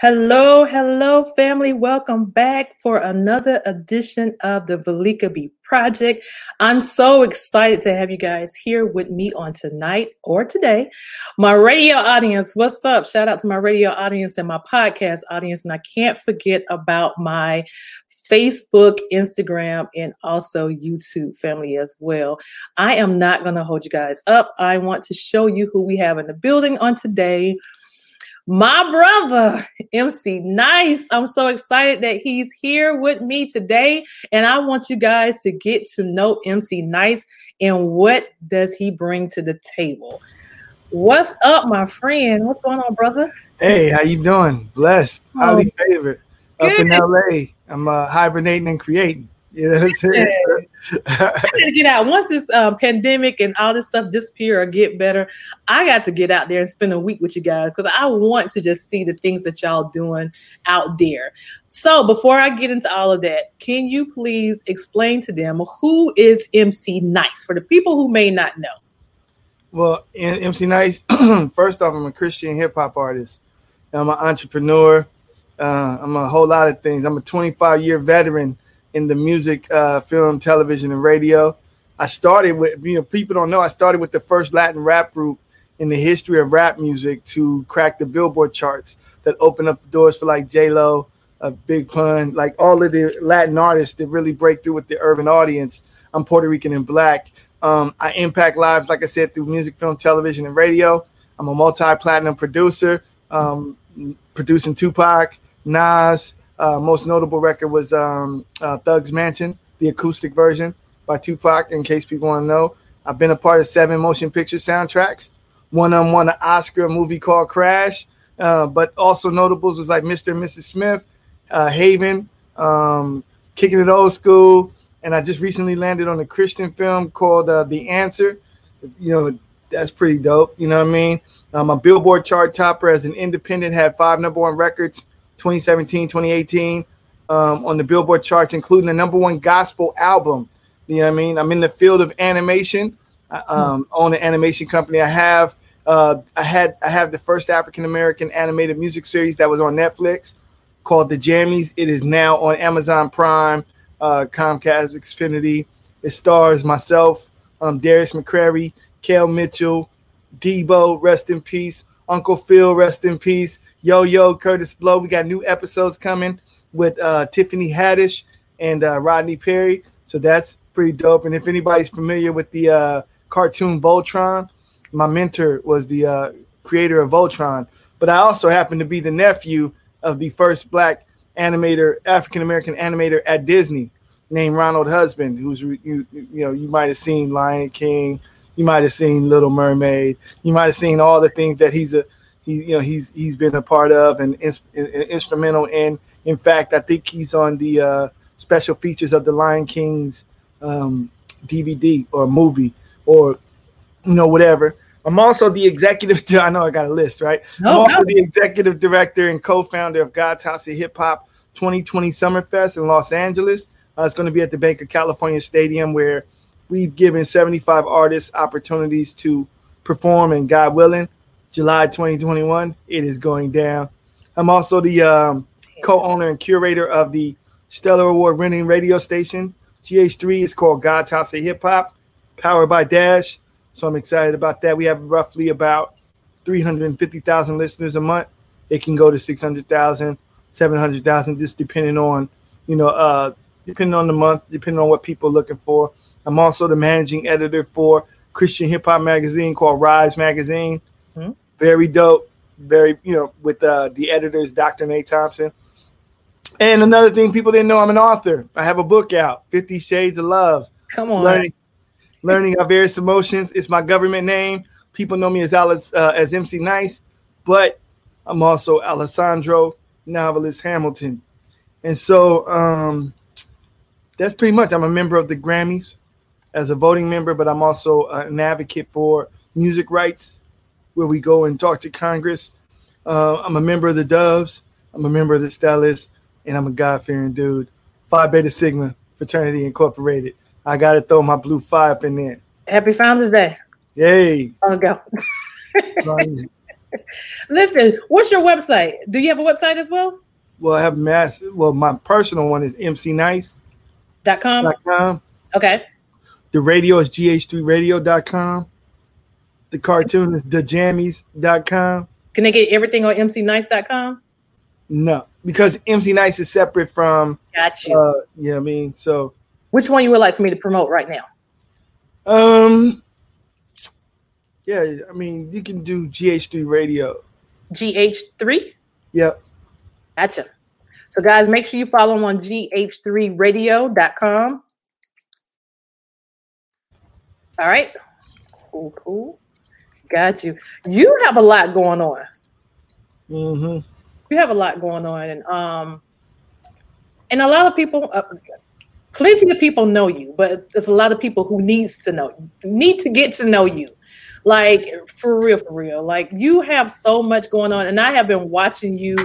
Hello, hello, family. Welcome back for another edition of the Velika B Project. I'm so excited to have you guys here with me on tonight or today. My radio audience, what's up? Shout out to my radio audience and my podcast audience. And I can't forget about my Facebook, Instagram, and also YouTube family as well. I am not going to hold you guys up. I want to show you who we have in the building on today my brother, MC Nice. I'm so excited that he's here with me today. And I want you guys to get to know MC Nice and what does he bring to the table. What's up, my friend? What's going on, brother? Hey, how you doing? Blessed, highly oh, favored. Up in LA. I'm uh, hibernating and creating. You know what I'm saying? I got to get out. Once this um, pandemic and all this stuff disappear or get better, I got to get out there and spend a week with you guys because I want to just see the things that y'all doing out there. So before I get into all of that, can you please explain to them who is MC Nice for the people who may not know? Well, MC Nice, first off, I'm a Christian hip hop artist. I'm an entrepreneur. Uh, I'm a whole lot of things. I'm a 25 year veteran in the music, uh, film, television, and radio. I started with, you know, people don't know, I started with the first Latin rap group in the history of rap music to crack the Billboard charts that opened up the doors for like J Lo, uh, Big Pun, like all of the Latin artists that really break through with the urban audience. I'm Puerto Rican and black. Um, I impact lives, like I said, through music, film, television, and radio. I'm a multi-platinum producer, um, producing Tupac, Nas, uh, most notable record was um, uh, Thugz Mansion, the acoustic version by Tupac. In case people want to know, I've been a part of seven motion picture soundtracks. One of them won an Oscar, movie called Crash. Uh, but also notables was like Mr. and Mrs. Smith, uh, Haven, um, Kicking It Old School, and I just recently landed on a Christian film called uh, The Answer. You know, that's pretty dope. You know what I mean? Um, a Billboard chart topper as an independent, had five number one records 2017, 2018 um, on the Billboard charts, including the number one gospel album. You know what I mean? I'm in the field of animation. I um, own an animation company. I have uh, I had I have the first African American animated music series that was on Netflix called The Jammies. It is now on Amazon Prime, uh, Comcast, Xfinity. It stars myself, um, Darius McCrary, Kel Mitchell, Deebo, rest in peace, Uncle Phil, rest in peace, Yo Yo, Kurtis Blow. We got new episodes coming with uh, Tiffany Haddish and uh, Rodney Perry. So that's pretty dope. And if anybody's familiar with the uh, cartoon Voltron, my mentor was the uh, creator of Voltron. But I also happen to be the nephew of the first black animator, African American animator at Disney, named Ronald Husband, who's you you know you might have seen Lion King, you might have seen Little Mermaid, you might have seen all the things that he's a he you know he's he's been a part of and, in, instrumental in. In fact, I think he's on the uh, special features of the Lion King's um, DVD or movie or you know whatever. I'm also the executive. I know I got a list, right? No, I'm also no. the executive director and co-founder of God's House of Hip Hop 2020 Summerfest in Los Angeles. Uh, it's going to be at the Banc of California Stadium, where we've given 75 artists opportunities to perform, and God willing, July 2021. It is going down. I'm also the um, co-owner and curator of the Stellar Award winning radio station. GH3 is called God's House of Hip Hop, powered by Dash. So I'm excited about that. We have roughly about 350,000 listeners a month. It can go to 600,000, 700,000, just depending on, you know, uh, depending on the month, depending on what people are looking for. I'm also the managing editor for Christian hip hop magazine called Rise Magazine. Mm-hmm. Very dope. Very, you know, with uh, the editors, Dr. Nate Thompson. And another thing people didn't know, I'm an author. I have a book out, Fifty Shades of Love. Come on. Learning, learning our various emotions. It's my government name. People know me as Alice, uh, as MC Nice, but I'm also Alessandro Novelist Hamilton. And so um, that's pretty much. I'm a member of the Grammys as a voting member, but I'm also an advocate for music rights, where we go and talk to Congress. Uh, I'm a member of the Doves. I'm a member of the Stellars and I'm a God fearing dude. Phi Beta Sigma Fraternity Incorporated. I got to throw my blue five up in there. Happy Founders Day. Yay. I'll go. Listen, what's your website? Do you have a website as well? Well, I have mass. Well, my personal one is mcnice.com. Dot com. Okay. The radio is gh3radio.com. The cartoon is thejammies.com. Can they get everything on mcnice.com? No, because MC Nice is separate from. Got you. Uh, yeah, I mean, so. Which one you would like for me to promote right now? Um. Yeah, I mean, you can do GH3 Radio. GH3. Yep. Gotcha. So, guys, make sure you follow them on gh3radio.com. All right. Cool, cool. Got you. You have a lot going on. Mm-hmm you have a lot going on, and um, and a lot of people, uh, plenty of people know you, but there's a lot of people who needs to know, need to get to know you, like for real, for real. Like you have so much going on, and I have been watching you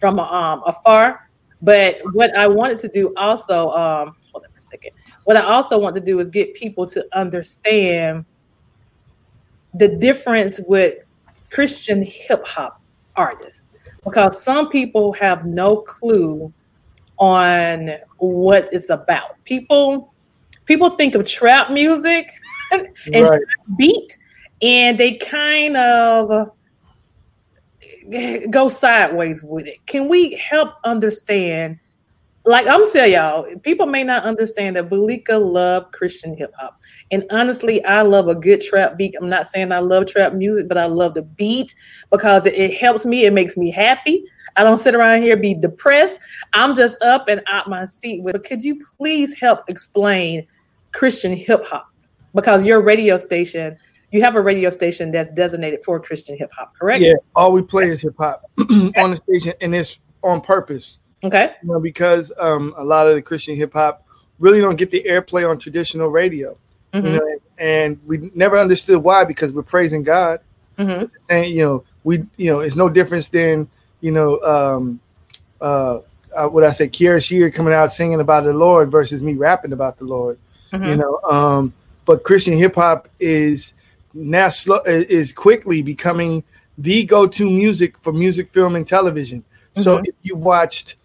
from um afar. But what I wanted to do also, um, hold on for a second. What I also want to do is get people to understand the difference with Christian hip hop artists because some people have no clue on what it's about. People people think of trap music and right. trap beat and they kind of go sideways with it. Can we help understand like I'm tell y'all, people may not understand that Valika love Christian hip hop. And honestly, I love a good trap beat. I'm not saying I love trap music, but I love the beat because it, it helps me. It makes me happy. I don't sit around here be depressed. I'm just up and out my seat with. But could you please help explain Christian hip hop? Because your radio station, you have a radio station that's designated for Christian hip hop, correct? Yeah, all we play is hip hop on the station, and it's on purpose. Okay. You know, because um, a lot of the Christian hip hop really don't get the airplay on traditional radio. Mm-hmm. You know, and we never understood why because we're praising God. Mm-hmm. Saying, you know, we, you know, it's no difference than, you know, um, uh, uh, what I say, Kierra Sheard coming out singing about the Lord versus me rapping about the Lord. Mm-hmm. You know, um, but Christian hip hop is now is quickly becoming the go-to music for music, film, and television. So mm-hmm. if you've watched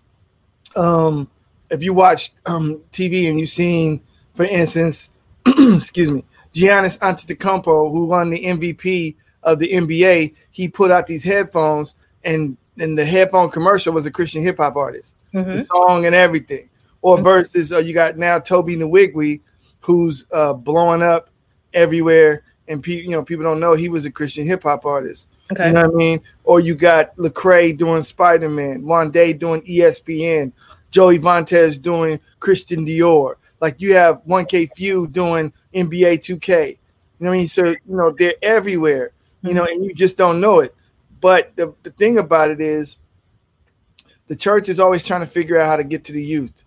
um, if you watched um, TV and you've seen, for instance, excuse me, Giannis Antetokounmpo, who won the MVP of the NBA, he put out these headphones, and and the headphone commercial was a Christian hip hop artist, mm-hmm. the song and everything. Or mm-hmm. versus, uh, you got now Tobe Nwigwe, who's uh, blowing up everywhere, and pe- you know people don't know he was a Christian hip hop artist. Okay. You know what I mean? Or you got Lecrae doing Spider Man, Wande doing ESPN, Joey Vantes doing Christian Dior. Like you have 1K Phew doing NBA 2K. You know what I mean? So, you know, they're everywhere, you know, and you just don't know it. But the, the thing about it is the church is always trying to figure out how to get to the youth.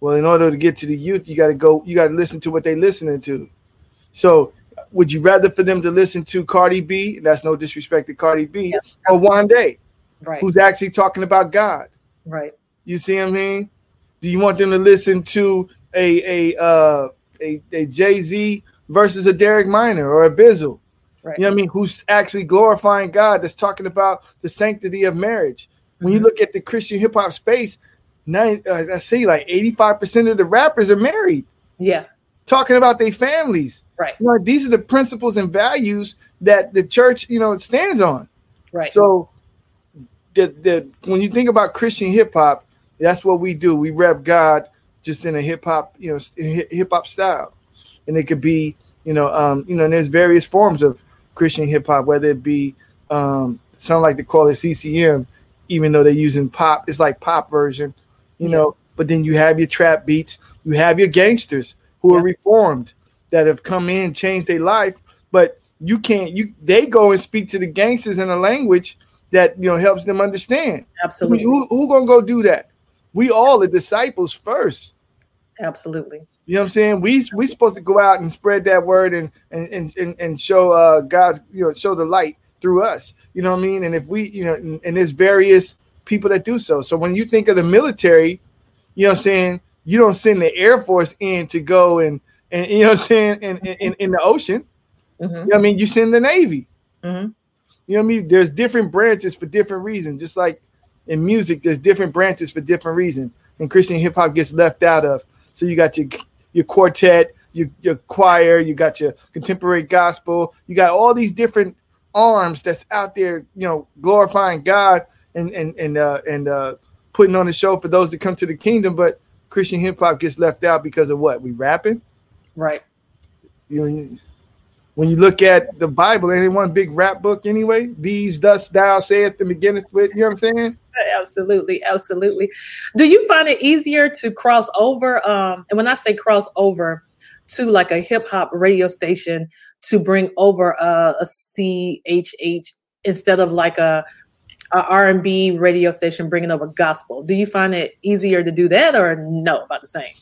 Well, in order to get to the youth, you got to go, you got to listen to what they're listening to. So would you rather for them to listen to Cardi B? That's no disrespect to Cardi B yeah, or Wande, right? Who's actually talking about God, right? You see what I mean? Do you want them to listen to a a uh, a, a Jay Z versus a Derek Minor or a Bizzle? Right. You know what I mean? Who's actually glorifying God? That's talking about the sanctity of marriage. When mm-hmm. you look at the Christian hip hop space, nine, uh, I say like 85% of the rappers are married. Yeah. Talking about their families. Right. You know, these are the principles and values that the church, you know, stands on. Right. So the the when you think about Christian hip hop, that's what we do. We rep God just in a hip hop, you know, hip hop style. And it could be, you know, um, you know, and there's various forms of Christian hip hop, whether it be um some like to call it CCM, even though they're using pop, it's like pop version, you Yeah. know, but then you have your trap beats, you have your gangsters who are reformed that have come in, changed their life, but you can't you they go and speak to the gangsters in a language that you know helps them understand. Absolutely. Who, who gonna go do that? We all the disciples first. Absolutely. You know what I'm saying? We we supposed to go out and spread that word and and and, and, and show uh God's you know show the light through us. You know what I mean? And if we you know and, and there's various people that do so. So when you think of the military, you know what I'm saying, you don't send the Air Force in to go and and you know what I'm saying in in, in the ocean. hmm You know what I mean? You send the Navy. hmm You know what I mean? There's different branches for different reasons. Just like in music, there's different branches for different reasons. And Christian hip hop gets left out of. So you got your your quartet, your your choir, you got your contemporary gospel, you got all these different arms that's out there, you know, glorifying God and and and uh, and uh, putting on the show for those that come to the kingdom. But Christian hip hop gets left out because of what we rapping. Right. You know, when you look at the Bible, ain't it one big rap book anyway? These thus thou saith the beginning with, you know what I'm saying? Absolutely, absolutely. Do you find it easier to cross over? Um, and when I say cross over to like a hip hop radio station to bring over a, a CHH instead of like a, a R&B radio station bringing over gospel. Do you find it easier to do that or no, about the same?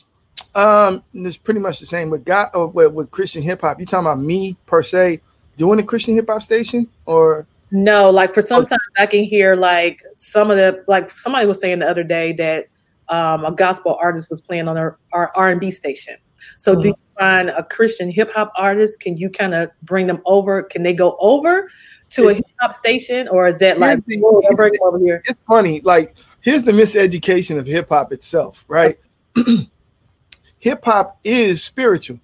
Um, it's pretty much the same with God or with, with Christian hip hop. You talking about me per se doing a Christian hip hop station or No, like for sometimes I can hear like some of the like somebody was saying the other day that um, a gospel artist was playing on our R and B station. So do you find a Christian hip hop artist? Can you kind of bring them over? Can they go over to a hip hop station, or is that like the- "Whoa, bring them over here? it's funny. Like, here's the miseducation of hip hop itself, right? hip hop is spiritual.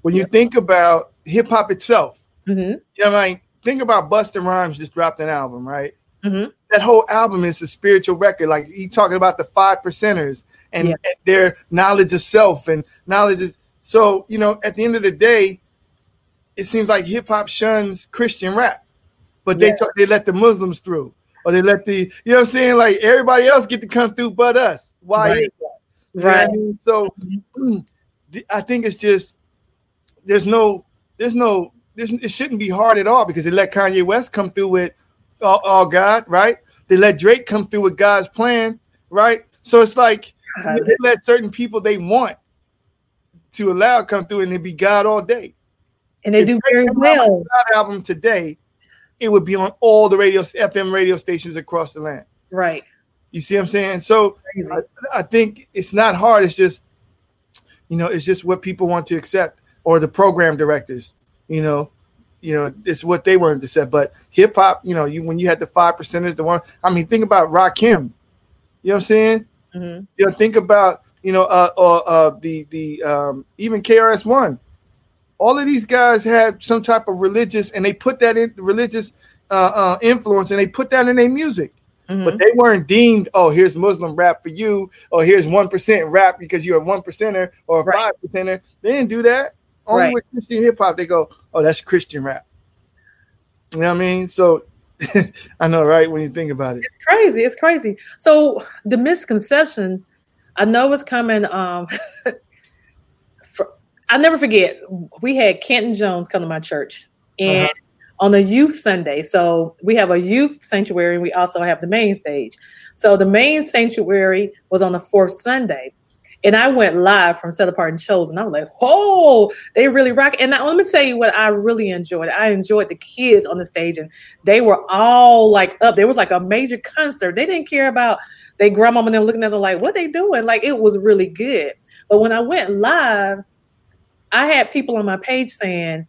When you think about hip hop itself, hmm you know, like think about Busta Rhymes just dropped an album, right? hmm That whole album is a spiritual record. Like he talking about the five percenters and, Yeah. and their knowledge of self and knowledge is so you know at the end of the day, it seems like hip hop shuns Christian rap, but they talk, they let the Muslims through or they let the you know what I'm saying like everybody else get to come through but us. Why Right. is that? Right. I mean? So I think it's just there's no there's no there's, it shouldn't be hard at all because they let Kanye West come through with all, all God, right? They let Drake come through with God's plan, right? So it's like they let certain people they want to allow come through and it be God all day. And they If do Drake very come out with well. God album today, it would be on all the radio FM radio stations across the land. Right. You see what I'm saying? So I, I think it's not hard. It's just, you know, it's just what people want to accept, or the program directors. You know, you know, it's what they wanted to accept. But hip hop, you know, you when you had the five percenters, the one. I mean, think about Rakim. You know what I'm saying? hmm You know, think about you know, uh, uh, uh the the um, even KRS One. All of these guys had some type of religious, and they put that in religious uh, uh, influence, and they put that in their music hmm but they weren't deemed oh here's muslim rap for you or here's 1% rap because you're a 1 percenter or a Right. 5 percenter they didn't do that only Right. with christian hip-hop they go oh that's christian rap you know what i mean so i know right when you think about it it's crazy. It's crazy. So the misconception, I know it's coming. Um, for, I never forget. We had Canton Jones come to my church, and Uh-huh. On the youth Sunday, so we have a youth sanctuary, and we also have the main stage. So the main sanctuary was on the fourth Sunday. And I went live from Set Apart and Chosen, and I was like, "Oh, they really rock!" And now, let me tell you what I really enjoyed. I enjoyed the kids on the stage, and they were all like up. There was like a major concert. They didn't care about they grandmama and them looking at them like, "What they doing?" Like it was really good. But when I went live, I had people on my page saying,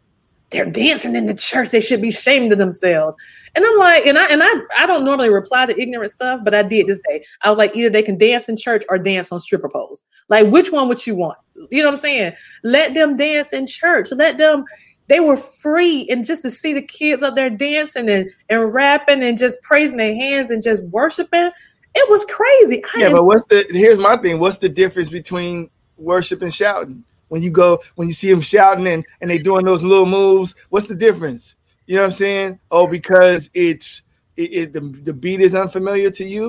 they're dancing in the church. They should be ashamed of themselves. And I'm like, and I and I I don't normally reply to ignorant stuff, but I did this day. I was like, either they can dance in church or dance on stripper poles. Like, which one would you want? You know what I'm saying? Let them dance in church. Let them. They were free, and just to see the kids up there dancing and, and rapping and just praising their hands and just worshiping, it was crazy. Yeah, but what's the? Here's my thing. What's the difference between worship and shouting? When you go, when you see them shouting and and they doing those little moves, what's the difference? You know what I'm saying? Oh, because it's it, it, the, the beat is unfamiliar to you. You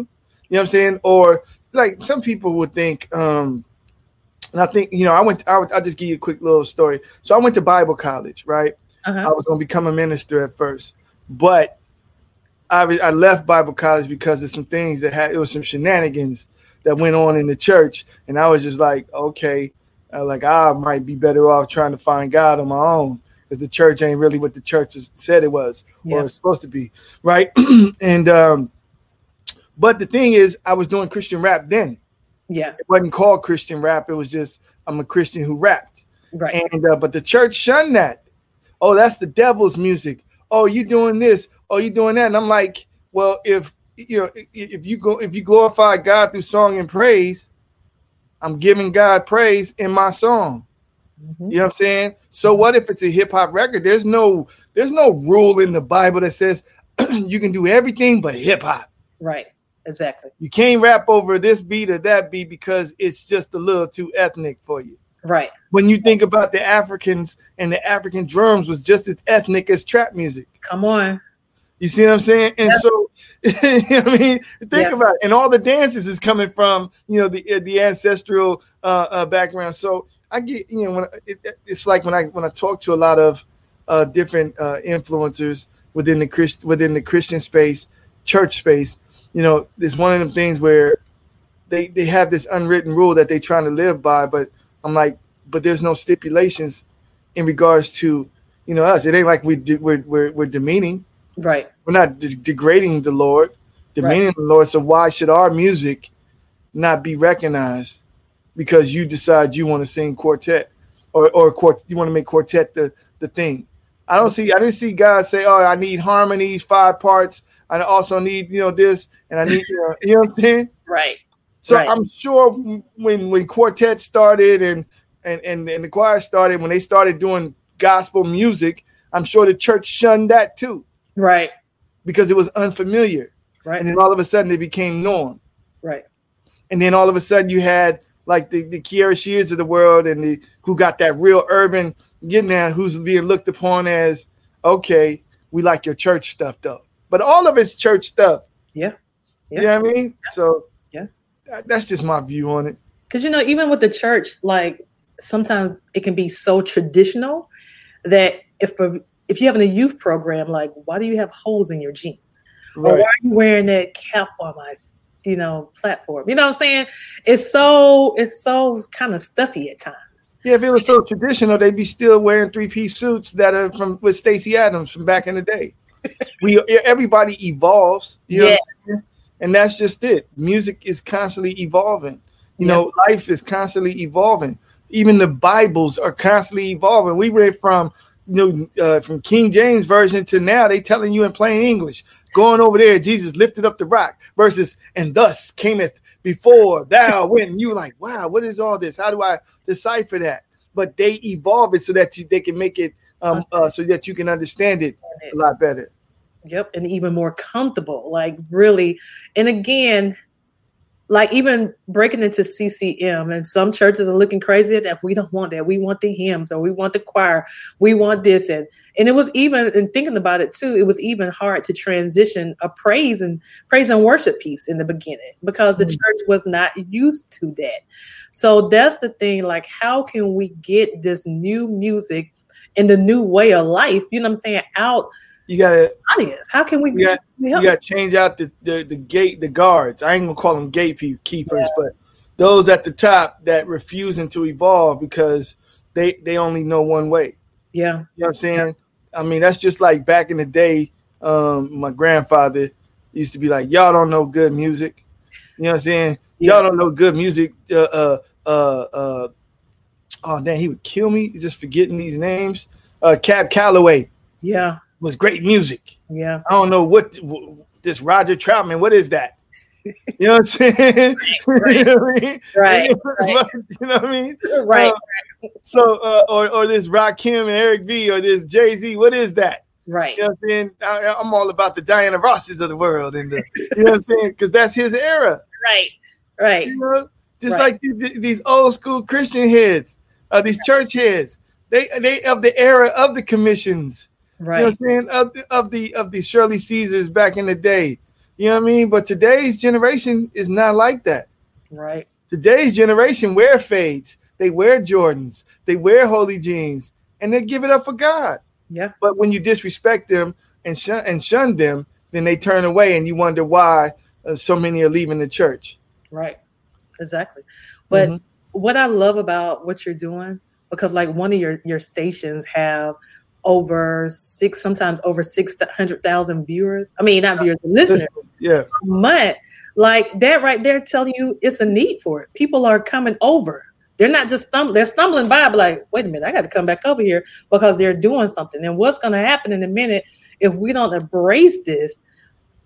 know what I'm saying? Or like some people would think, um, and I think you know, I went. I will just give you a quick little story. So I went to Bible college, right? Uh-huh. I was going to become a minister at first, but I I left Bible college because of some things that had it was some shenanigans that went on in the church, and I was just like, okay, uh, like I might be better off trying to find God on my own because the church ain't really what the church said it was yeah. or it's supposed to be, right? and um, but the thing is, I was doing Christian rap then. Yeah, it wasn't called Christian rap. It was just I'm a Christian who rapped. Right. And uh, but the church shunned that. Oh, that's the devil's music. Oh, you doing this? Oh, you doing that? And I'm like, well, if you know, if you go, if you glorify God through song and praise, I'm giving God praise in my song. Mm-hmm. You know what I'm saying? So what if it's a hip hop record? There's no there's no rule in the Bible that says you can do everything but hip hop. Right. Exactly. You can't rap over this beat or that beat because it's just a little too ethnic for you. Right. When you think about the Africans and the African drums was just as ethnic as trap music. Come on. You see what I'm saying? And yep. so, you know I mean, think yep. about it. And all the dances is coming from, you know, the the ancestral uh, uh, background. So I get, you know, when it, it's like when I when I talk to a lot of uh, different uh, influencers within the Christ within the Christian space, church space, you know, it's one of them things where they they have this unwritten rule that they're trying to live by, but I'm like, but there's no stipulations in regards to you know us. It ain't like we we're, we're we're demeaning. Right. We're not de- degrading the Lord, demeaning right. the Lord. So why should our music not be recognized because you decide you want to sing quartet or or quart- you want to make quartet the the thing? I don't see. I didn't see God say, "Oh, I need harmonies, five parts. I also need you know this, and I need you know, you know what I'm saying." Right. So right. I'm sure when when quartet started and, and and and the choir started, when they started doing gospel music, I'm sure the church shunned that too. Right. Because it was unfamiliar. Right. And then all of a sudden it became norm. Right. And then all of a sudden you had like the, the Kierra Sheards of the world and the who got that real urban getting there, who's being looked upon as okay, we like your church stuff though. But all of it's church stuff. Yeah. Yeah. You know what I mean? So yeah, that's just my view on it. Because you know, even with the church, like sometimes it can be so traditional that if a, if you have a youth program, like why do you have holes in your jeans? Right. Or why are you wearing that cap on my you know platform? You know what I'm saying? It's so it's so kind of stuffy at times. Yeah, if it was so traditional, they'd be still wearing three piece suits that are from with Stacy Adams from back in the day. we everybody evolves, you yes. know, and that's just it. Music is constantly evolving. You yeah. know, life is constantly evolving. Even the Bibles are constantly evolving. We read from you know uh, from King James version to now they telling you in plain English. Going over there, Jesus lifted up the rock versus and thus cameth before thou when you like, wow, what is all this? How do I decipher that? But they evolve it so that you, they can make it um, uh, so that you can understand it a lot better. Yep, and even more comfortable. Like really, and again, like even breaking into CCM, and some churches are looking crazy at that. We don't want that. We want the hymns, or we want the choir. We want this, and and it was even and thinking about it too. It was even hard to transition a praise and praise and worship piece in the beginning because the mm-hmm. church was not used to that. So that's the thing. Like, how can we get this new music and the new way of life? You know what I'm saying? Out you gotta audience. How can we? You got you got to change out the, the the gate the guards. I ain't gonna call them gatekeepers, yeah. but those at the top that refusing to evolve because they they only know one way. Yeah, you know what I'm saying. I mean, that's just like back in the day. Um, my grandfather used to be like, "Y'all don't know good music." You know what I'm saying? Yeah. Y'all don't know good music. Uh, uh, uh, uh, oh damn, he would kill me just forgetting these names uh, Cab Calloway Yeah. Was great music. Yeah. I don't know what this Roger Troutman. What is that? You know what I'm saying? Right. you know what I mean? Right. right. you know what I mean? Right. Uh, so, uh, or or this Rakim and Eric B, or this Jay Z. What is that? Right. You know what I'm saying? I, I'm all about the Diana Rosses of the world, and the, you know what I'm saying? Because that's his era. Right. Right. You know, just Right. like these, these old school Christian heads, uh, these church heads. They they of the era of the commissions. You know Right. what I'm saying? Of the, of the of the Shirley Caesars back in the day. You know what I mean? But today's generation is not like that. Right. Today's generation wear fades, they wear Jordans, they wear holy jeans, and they give it up for God. Yeah. But when you disrespect them and shun and shun them, then they turn away, and you wonder why uh, so many are leaving the church. Right. Exactly. But Mhm. what I love about what you're doing, because like one of your your stations have over six, sometimes over six hundred thousand viewers. I mean, not viewers, listeners. Yeah, month. Like that right there telling you it's a need for it. People are coming over. They're not just stumbling, they're stumbling by, but like, wait a minute, I got to come back over here because they're doing something. And what's going to happen in a minute if we don't embrace this?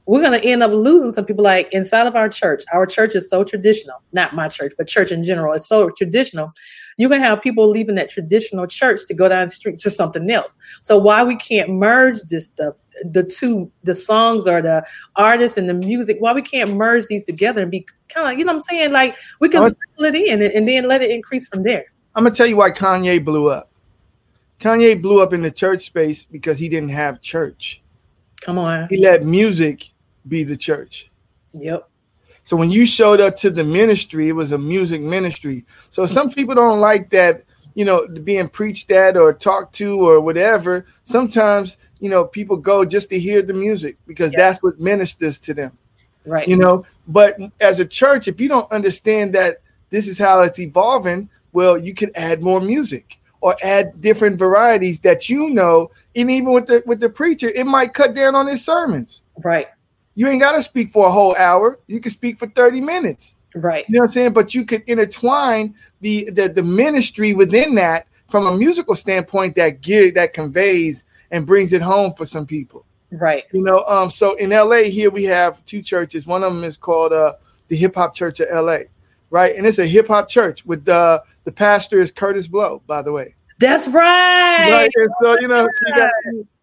We're going to end up losing some people. Like inside of our church, our church is so traditional, not my church, but church in general is so traditional. You're going to have people leaving that traditional church to go down the street to something else. So, why we can't merge this stuff, the two, the songs or the artists and the music, why we can't merge these together and be kind of, you know what I'm saying? Like we can sprinkle it in and, and then let it increase from there. I'm gonna tell you why Kanye blew up. Kanye blew up in the church space because he didn't have church. Come on. He let music be the church. Yep. So when you showed up to the ministry, it was a music ministry. So some people don't like that, you know, being preached at or talked to or whatever. Sometimes, you know, people go just to hear the music because Yeah. that's what ministers to them, Right. you know. But as a church, if you don't understand that this is how it's evolving, well, you can add more music or add different varieties that you know. And even with the with the preacher, it might cut down on his sermons. right. You ain't got to speak for a whole hour. You can speak for 30 minutes. Right. You know what I'm saying? But you could intertwine the the, the ministry within that from a musical standpoint that gear that conveys and brings it home for some people. Right. You know, um, so in LA here we have two churches. One of them is called uh the Hip Hop Church of LA, right? And it's a hip hop church with uh the pastor is Kurtis Blow, by the way. That's right. Right. And so you know, so you got,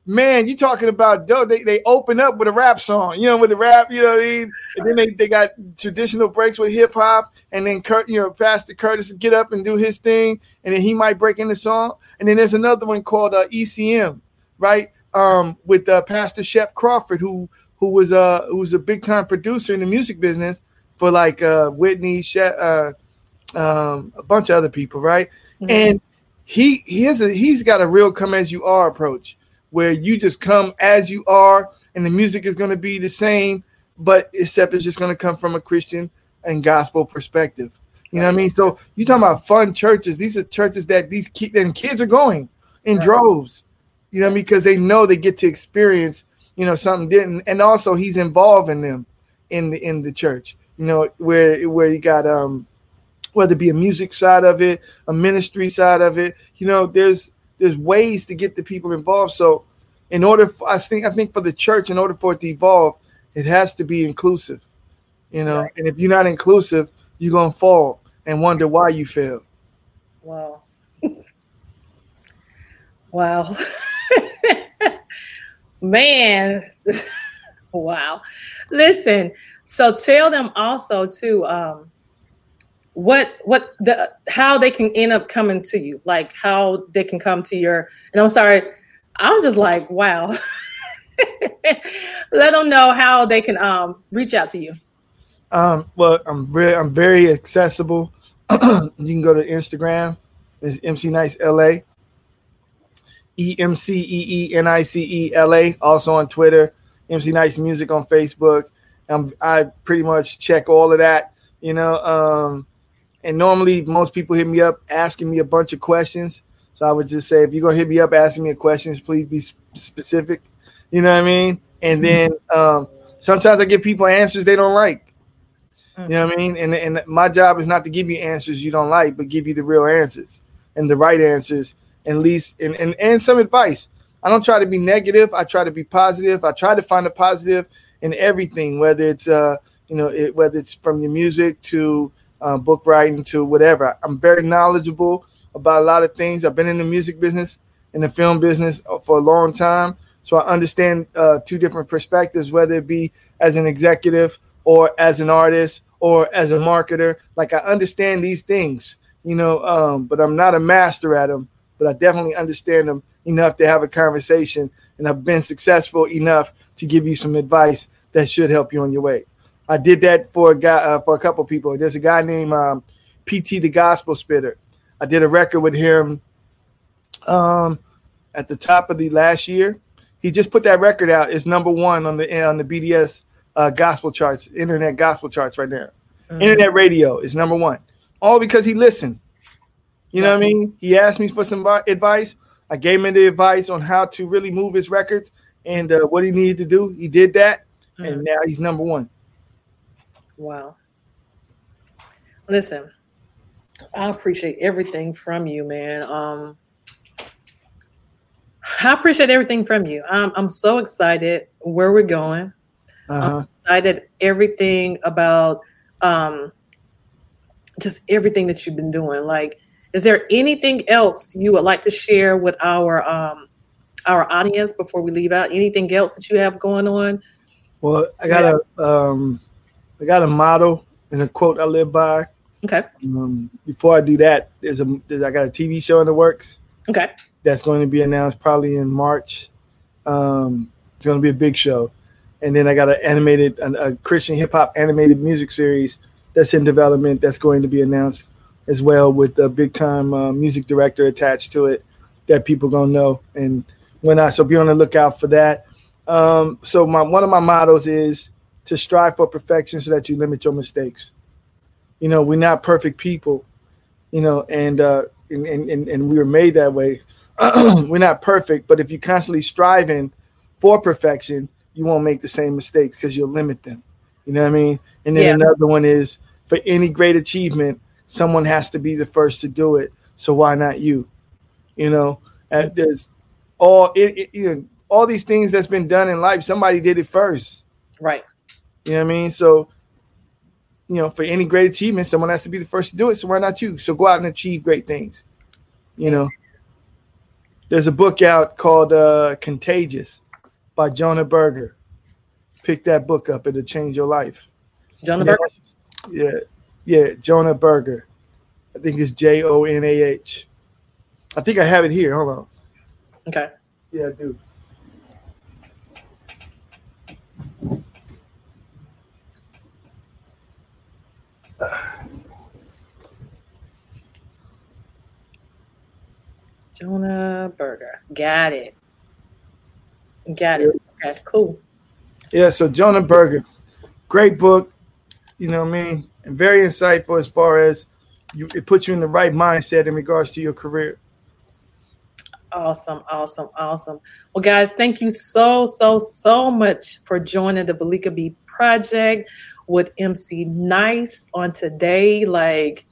man, you talking about dope. They, they open up with a rap song, you know, with the rap, you know what I mean? And then they, they got traditional breaks with hip hop, and then Kurt, you know, Pastor Kurtis get up and do his thing, and then he might break in the song. And then there's another one called uh, ECM, right? Um, with uh, Pastor Shep Crawford, who who was uh who was a big time producer in the music business for like uh Whitney, Shep, uh, um, a bunch of other people, right? Mhm. and he he has a he's got a real come as you are approach where you just come as you are and the music is going to be the same but except it's just going to come from a christian and gospel perspective. You know what i mean? So you talking about fun churches. These are churches that these ki- and kids are going in droves. You know what i mean? Because they know they get to experience you know something didn't and also he's involving them in the in the church. You know where where you got um whether it be a music side of it, a ministry side of it. You know, there's there's ways to get the people involved. So, in order, for, I think I think for the church, in order for it to evolve, it has to be inclusive. You know, Right. and if you're not inclusive, you're gonna fall and wonder why you fail. Wow. wow. Man. wow. Listen, so tell them also too um what what the how they can end up coming to you, like how they can come to your and I'm sorry, I'm just like, wow. Let them know how they can um reach out to you. Um, well, I'm very I'm very accessible. you can go to Instagram. It's MC Nice LA. E M C E E N I C E L A. Also on Twitter. MC Nice Music on Facebook. I'm, I pretty much check all of that. You know, um, and normally most people hit me up asking me a bunch of questions. So I would just say, if you're gonna hit me up asking me questions, please be specific. You know what I mean? And then um, sometimes I give people answers they don't like. You know what I mean? And and my job is not to give you answers you don't like, but give you the real answers and the right answers at least and, and and some advice. I don't try to be negative. I try to be positive. I try to find a positive in everything, whether it's uh you know it, whether it's from your music to uh, book writing to whatever. I'm very knowledgeable about a lot of things. I've been in the music business, in the film business uh, for a long time, so I understand uh, two different perspectives, whether it be as an executive or as an artist or as a marketer. Like I understand these things, you know, um, but I'm not a master at them. But I definitely understand them enough to have a conversation, and I've been successful enough to give you some advice that should help you on your way. I did that for a guy, uh, for a couple people. There's a guy named um, PT the Gospel Spitter. I did a record with him um, at the top of the last year. He just put that record out. It's number one on the on the BDS uh, gospel charts, internet gospel charts right now. Mm-hmm. Internet radio is number one, all because he listened. You know what I mean? He asked me for some advice. I gave him the advice on how to really move his records and uh, what he needed to do. He did that, mm-hmm. and now he's number one. Wow. Listen, I appreciate everything from you, man. Um, I appreciate everything from you. I'm, I'm so excited where we're going. Uh-huh. I'm excited everything about um, just everything that you've been doing. Like, is there anything else you would like to share with our um, our audience before we leave out? Anything else that you have going on? Well, I got a um, I got a motto and a quote I live by. Okay. Um, before I do that, there's a there's, I got a TV show in the works. Okay. That's going to be announced probably in March. Um, it's going to be a big show, and then I got an animated a, a Christian hip hop animated music series that's in development that's going to be announced as well with a big time uh, music director attached to it that people gonna know and when I so be on the lookout for that. Um, so my one of my mottos is to strive for perfection so that you limit your mistakes. You know, we're not perfect people, you know, and uh and and, and we were made that way. we're not perfect, but if you're constantly striving for perfection, you won't make the same mistakes because you'll limit them. You know what I mean? And then yeah. another one is for any great achievement, someone has to be the first to do it. So why not you? You know, and there's all it, it, you know, all these things that's been done in life. Somebody did it first, right? You know what I mean? So, you know, for any great achievement, someone has to be the first to do it. So why not you? So go out and achieve great things. You know, there's a book out called uh, Contagious by Jonah Berger. Pick that book up; it'll change your life. Jonah Berger. Yeah, yeah, Jonah Berger. I think it's J O N A H. I think I have it here. Hold on. Okay. Yeah, I do. Jonah Berger. Got it. Got it. Okay, cool. Yeah, so Jonah Berger. Great book. You know what I mean? And very insightful as far as you it puts you in the right mindset in regards to your career. Awesome, awesome, awesome. Well, guys, thank you so, so, so much for joining the Velika B project with MC Nice on today. Like,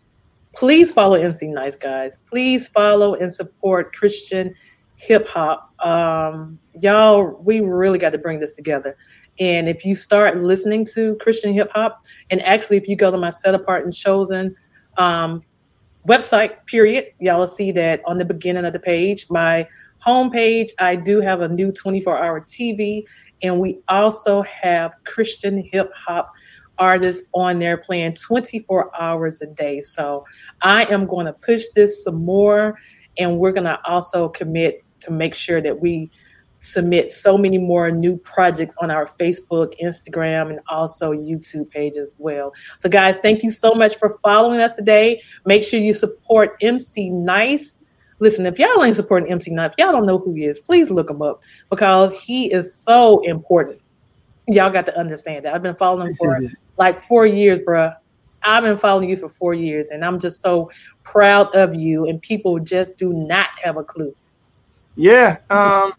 please follow MC Nice, guys. Please follow and support Christian hip hop. Um, y'all, we really got to bring this together. And if you start listening to Christian hip hop, and actually, if you go to my Set Apart and Chosen um, website, period, y'all will see that on the beginning of the page, my homepage, I do have a new 24 hour TV, and we also have Christian hip hop artists on there playing 24 hours a day. So I am going to push this some more, and we're going to also commit to make sure that we submit so many more new projects on our Facebook, Instagram, and also YouTube page as well. So, guys, thank you so much for following us today. Make sure you support MC Nice. Listen, if y'all ain't supporting MC Nice, if y'all don't know who he is, please look him up because he is so important. Y'all got to understand that. I've been following for like four years, bruh. I've been following you for four years, and I'm just so proud of you. And people just do not have a clue. Yeah, um,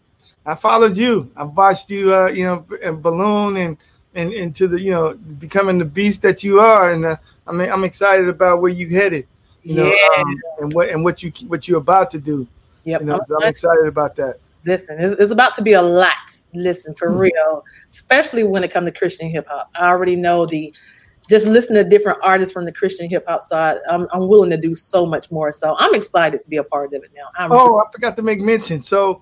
I followed you. I watched you, uh, you know, and balloon and and into the, you know, becoming the beast that you are. And uh, I mean, I'm excited about where you headed. You know, yeah. um, and what and what you what you're about to do. Yep. You know, I'm, I'm excited about that. Listen, it's, it's, about to be a lot. Listen, for mm-hmm. real, especially when it comes to Christian hip hop. I already know the just listen to different artists from the Christian hip hop side. I'm, I'm willing to do so much more. So I'm excited to be a part of it now. I'm oh, I forgot to make mention. So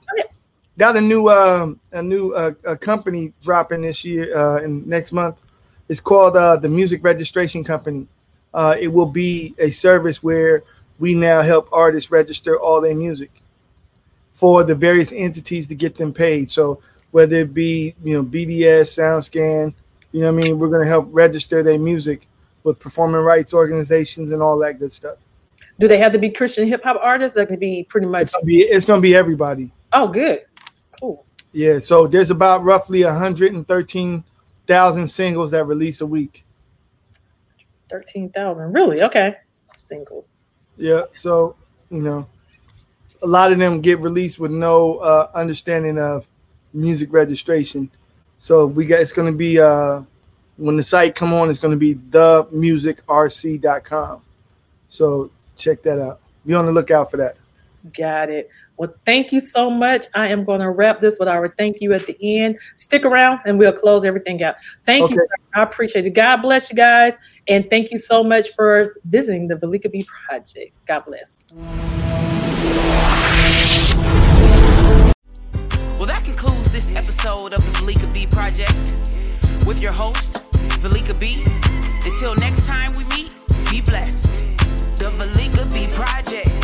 got a new um, a new uh, a company dropping this year uh, in next month. It's called uh, the Music Registration Company. Uh, it will be a service where we now help artists register all their music for the various entities to get them paid. So whether it be you know BDS, SoundScan, you know what I mean, we're gonna help register their music with performing rights organizations and all that good stuff. Do they have to be Christian hip hop artists? That could be pretty much. It's gonna be, it's gonna be everybody. Oh, good, cool. Yeah, so there's about roughly 113,000 singles that release a week. 13,000, really? Okay, singles. Yeah, so you know, a lot of them get released with no uh, understanding of music registration. So we got it's going to be uh, when the site come on, it's going to be themusicrc.com. So check that out. Be on the lookout for that. Got it. Well, thank you so much. I am going to wrap this with our thank you at the end. Stick around and we'll close everything out. Thank okay. you. I appreciate it. God bless you guys. And thank you so much for visiting the Valika B Project. God bless. episode of the Valika B Project with your host, Valika B. Until next time we meet, be blessed. The Valika B Project.